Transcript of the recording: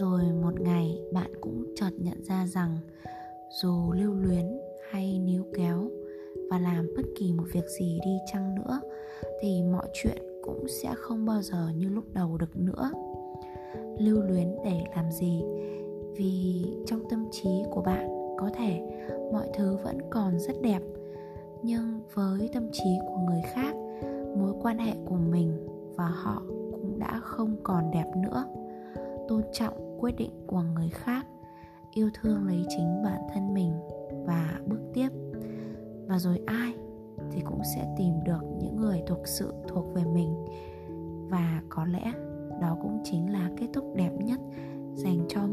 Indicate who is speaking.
Speaker 1: rồi một ngày bạn cũng chợt nhận ra rằng dù lưu luyến hay níu kéo và làm bất kỳ một việc gì đi chăng nữa, thì mọi chuyện cũng sẽ không bao giờ như lúc đầu được nữa. Lưu luyến để làm gì? Vì trong tâm trí của bạn có thể mọi thứ vẫn còn rất đẹp, nhưng với tâm trí của người khác, mối quan hệ của mình và họ cũng đã không còn đẹp nữa. Tôn trọng quyết định của người khác, yêu thương lấy chính bản thân mình và bước tiếp. Và rồi ai thì cũng sẽ tìm được những người thực sự thuộc về mình. Và có lẽ đó cũng chính là kết thúc đẹp nhất dành cho